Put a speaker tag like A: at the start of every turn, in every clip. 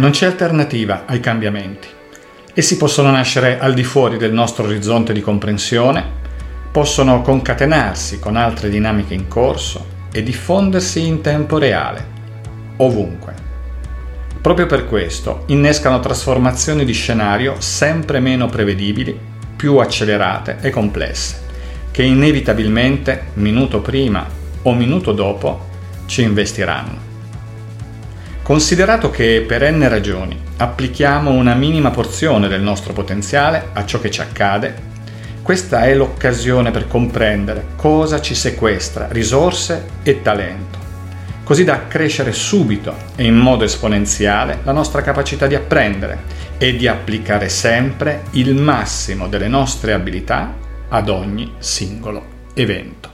A: Non c'è alternativa ai cambiamenti. Essi possono nascere al di fuori del nostro orizzonte di comprensione, possono concatenarsi con altre dinamiche in corso e diffondersi in tempo reale, ovunque. Proprio per questo innescano trasformazioni di scenario sempre meno prevedibili, più accelerate e complesse, che inevitabilmente, minuto prima o minuto dopo, ci investiranno. Considerato che per n ragioni applichiamo una minima porzione del nostro potenziale a ciò che ci accade, questa è l'occasione per comprendere cosa ci sequestra risorse e talento, così da crescere subito e in modo esponenziale la nostra capacità di apprendere e di applicare sempre il massimo delle nostre abilità ad ogni singolo evento.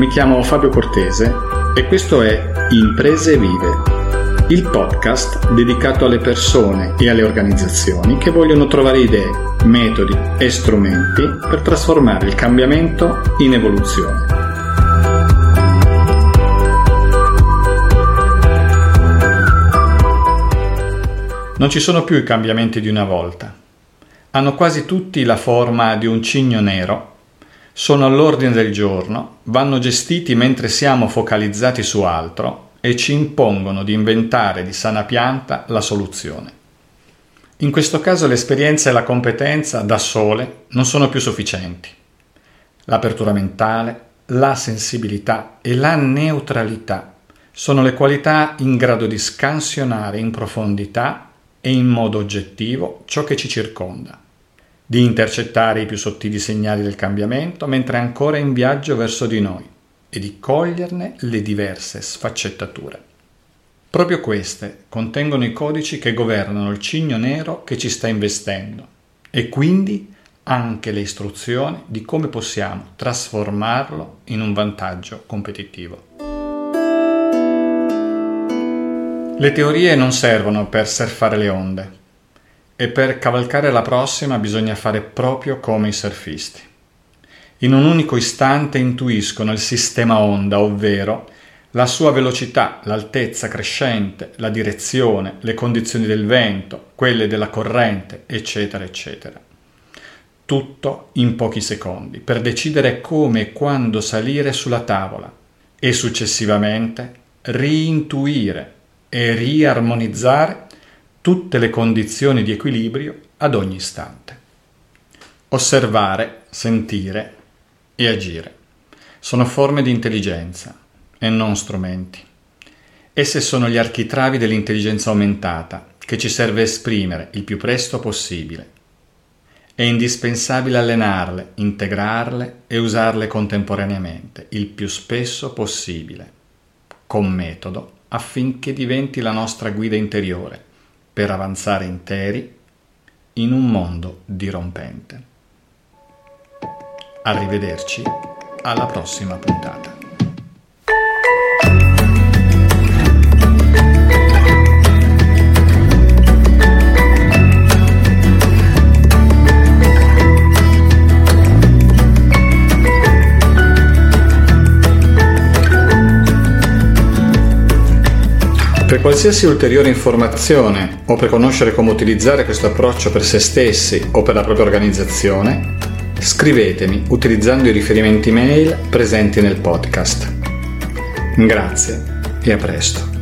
A: Mi chiamo Fabio Cortese e questo è Imprese Vive, il podcast dedicato alle persone e alle organizzazioni che vogliono trovare idee, metodi e strumenti per trasformare il cambiamento in evoluzione. Non ci sono più i cambiamenti di una volta. Hanno quasi tutti la forma di un cigno nero sono all'ordine del giorno, vanno gestiti mentre siamo focalizzati su altro e ci impongono di inventare di sana pianta la soluzione. In questo caso l'esperienza e la competenza da sole non sono più sufficienti. L'apertura mentale, la sensibilità e la neutralità sono le qualità in grado di scansionare in profondità e in modo oggettivo ciò che ci circonda di intercettare i più sottili segnali del cambiamento mentre è ancora in viaggio verso di noi e di coglierne le diverse sfaccettature. Proprio queste contengono i codici che governano il cigno nero che ci sta investendo e quindi anche le istruzioni di come possiamo trasformarlo in un vantaggio competitivo. Le teorie non servono per surfare le onde, e per cavalcare la prossima bisogna fare proprio come i surfisti. In un unico istante intuiscono il sistema onda, ovvero la sua velocità, l'altezza crescente, la direzione, le condizioni del vento, quelle della corrente, eccetera, eccetera. Tutto in pochi secondi, per decidere come e quando salire sulla tavola e successivamente riintuire e riarmonizzare tutte le condizioni di equilibrio ad ogni istante. Osservare, sentire e agire sono forme di intelligenza e non strumenti. Esse sono gli architravi dell'intelligenza aumentata che ci serve esprimere il più presto possibile. È indispensabile allenarle, integrarle e usarle contemporaneamente, il più spesso possibile, con metodo, affinché diventi la nostra guida interiore per avanzare interi in un mondo dirompente. Arrivederci alla prossima puntata. Per qualsiasi ulteriore informazione o per conoscere come utilizzare questo approccio per se stessi o per la propria organizzazione, scrivetemi utilizzando i riferimenti mail presenti nel podcast. Grazie e a presto.